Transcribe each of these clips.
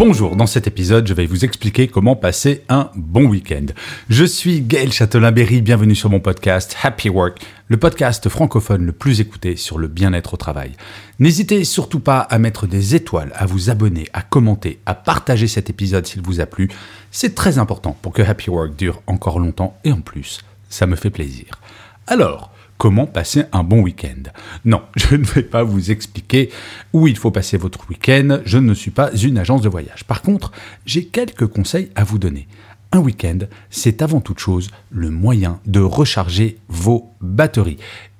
Bonjour, dans cet épisode, je vais vous expliquer comment passer un bon week-end. Je suis Gaël Châtelain-Berry, bienvenue sur mon podcast Happy Work, le podcast francophone le plus écouté sur le bien-être au travail. N'hésitez surtout pas à mettre des étoiles, à vous abonner, à commenter, à partager cet épisode s'il vous a plu. C'est très important pour que Happy Work dure encore longtemps et en plus, ça me fait plaisir. Alors, comment passer un bon week-end. Non, je ne vais pas vous expliquer où il faut passer votre week-end, je ne suis pas une agence de voyage. Par contre, j'ai quelques conseils à vous donner. Un week-end, c'est avant toute chose le moyen de recharger vos batteries.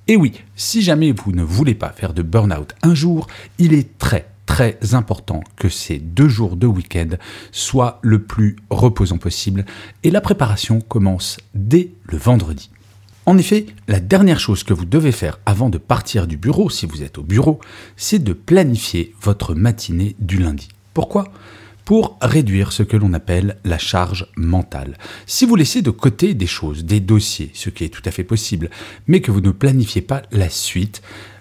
Et oui, si jamais vous ne voulez pas faire de burn-out un jour, il est très très important que ces deux jours de week-end soient le plus reposants possible et la préparation commence dès le vendredi. En effet, la dernière chose que vous devez faire avant de partir du bureau, si vous êtes au bureau, c'est de planifier votre matinée du lundi. Pourquoi? Pour réduire ce que l'on appelle la charge mentale. Si vous laissez de côté des choses, des dossiers, ce qui est tout à fait possible, mais que vous ne planifiez pas la suite,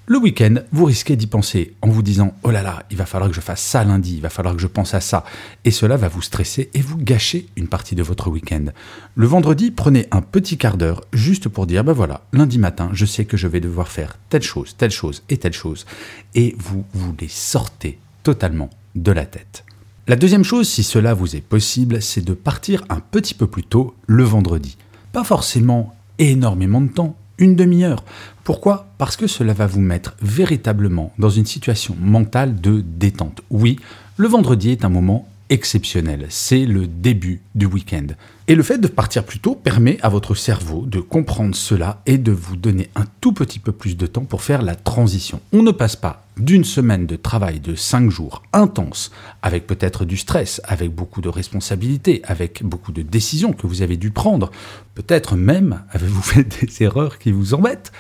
le week-end, vous risquez d'y penser en vous disant Oh là là, il va falloir que je fasse ça lundi, il va falloir que je pense à ça. Et cela va vous stresser et vous gâcher une partie de votre week-end. Le vendredi, prenez un petit quart d'heure juste pour dire Ben voilà, lundi matin, je sais que je vais devoir faire telle chose, telle chose et telle chose. Et vous vous les sortez totalement de la tête. La deuxième chose, si cela vous est possible, c'est de partir un petit peu plus tôt le vendredi. Pas forcément énormément de temps, une demi-heure. Pourquoi? Parce que cela va vous mettre véritablement dans une situation mentale de détente. Oui, le vendredi est un moment exceptionnel. C'est le début du week-end. Et le fait de partir plus tôt permet à votre cerveau de comprendre cela et de vous donner un tout petit peu plus de temps pour faire la transition. On ne passe pas d'une semaine de travail de 5 jours intense, avec peut-être du stress, avec beaucoup de responsabilités, avec beaucoup de décisions que vous avez dû prendre, peut-être même avez-vous fait des erreurs qui vous embêtent,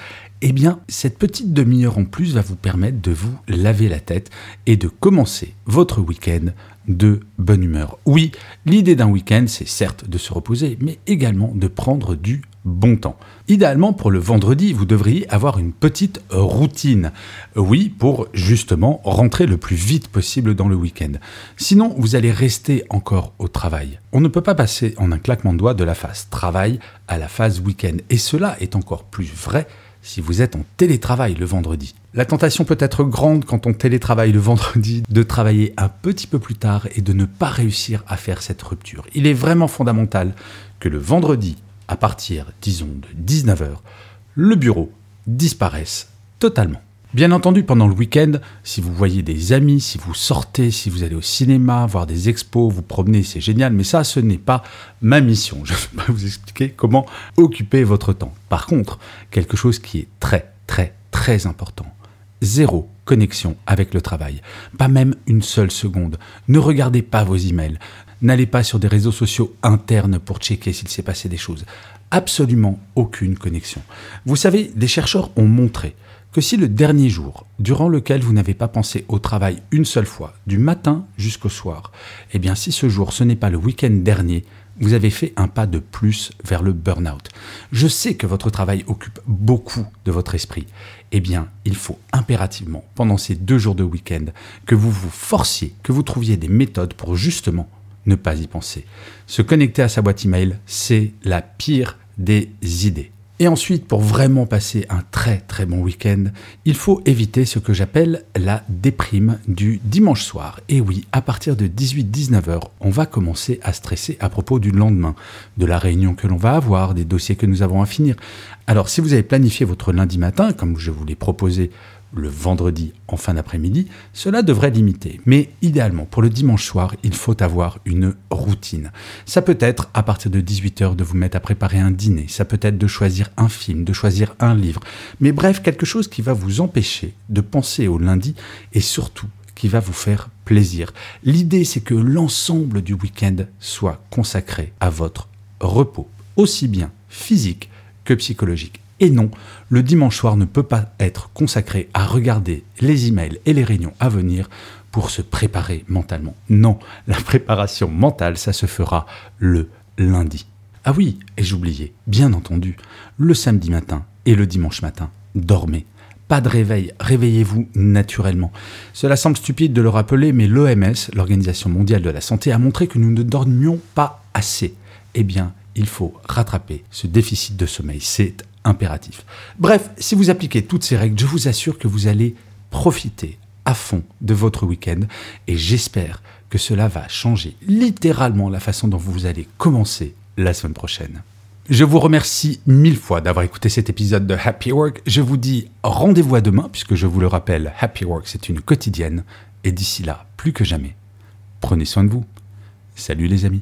eh bien, cette petite demi-heure en plus va vous permettre de vous laver la tête et de commencer votre week-end de bonne humeur. Oui, l'idée d'un week-end, c'est certes de se reposer, mais également de prendre du bon temps. Idéalement, pour le vendredi, vous devriez avoir une petite routine. Oui, pour justement rentrer le plus vite possible dans le week-end. Sinon, vous allez rester encore au travail. On ne peut pas passer en un claquement de doigts de la phase travail à la phase week-end. Et cela est encore plus vrai si vous êtes en télétravail le vendredi. La tentation peut être grande quand on télétravaille le vendredi de travailler un petit peu plus tard et de ne pas réussir à faire cette rupture. Il est vraiment fondamental que le vendredi, à partir, disons, de 19h, le bureau disparaisse totalement. Bien entendu, pendant le week-end, si vous voyez des amis, si vous sortez, si vous allez au cinéma, voir des expos, vous promenez, c'est génial, mais ça, ce n'est pas ma mission. Je ne vais pas vous expliquer comment occuper votre temps. Par contre, quelque chose qui est très, très, très important. Zéro connexion avec le travail. Pas même une seule seconde. Ne regardez pas vos emails. N'allez pas sur des réseaux sociaux internes pour checker s'il s'est passé des choses. Absolument aucune connexion. Vous savez, des chercheurs ont montré que si le dernier jour, durant lequel vous n'avez pas pensé au travail une seule fois, du matin jusqu'au soir, eh bien si ce jour ce n'est pas le week-end dernier, vous avez fait un pas de plus vers le burn-out. Je sais que votre travail occupe beaucoup de votre esprit. Eh bien, il faut impérativement, pendant ces deux jours de week-end, que vous vous forciez, que vous trouviez des méthodes pour justement ne pas y penser. Se connecter à sa boîte email, c'est la pire des idées. Et ensuite, pour vraiment passer un très très bon week-end, il faut éviter ce que j'appelle la déprime du dimanche soir. Et oui, à partir de 18-19 heures, on va commencer à stresser à propos du lendemain, de la réunion que l'on va avoir, des dossiers que nous avons à finir. Alors si vous avez planifié votre lundi matin, comme je vous l'ai proposé le vendredi en fin d'après-midi, cela devrait limiter. Mais idéalement, pour le dimanche soir, il faut avoir une routine. Ça peut être à partir de 18h de vous mettre à préparer un dîner, ça peut être de choisir un film, de choisir un livre, mais bref, quelque chose qui va vous empêcher de penser au lundi et surtout qui va vous faire plaisir. L'idée, c'est que l'ensemble du week-end soit consacré à votre repos, aussi bien physique que psychologique. Et non, le dimanche soir ne peut pas être consacré à regarder les emails et les réunions à venir pour se préparer mentalement. Non, la préparation mentale, ça se fera le lundi. Ah oui, et j'oubliais, bien entendu, le samedi matin et le dimanche matin, dormez. Pas de réveil, réveillez-vous naturellement. Cela semble stupide de le rappeler, mais l'OMS, l'Organisation mondiale de la santé, a montré que nous ne dormions pas assez. Eh bien, il faut rattraper ce déficit de sommeil. C'est Bref, si vous appliquez toutes ces règles, je vous assure que vous allez profiter à fond de votre week-end et j'espère que cela va changer littéralement la façon dont vous allez commencer la semaine prochaine. Je vous remercie mille fois d'avoir écouté cet épisode de Happy Work. Je vous dis rendez-vous à demain, puisque je vous le rappelle, Happy Work, c'est une quotidienne. Et d'ici là, plus que jamais, prenez soin de vous. Salut les amis.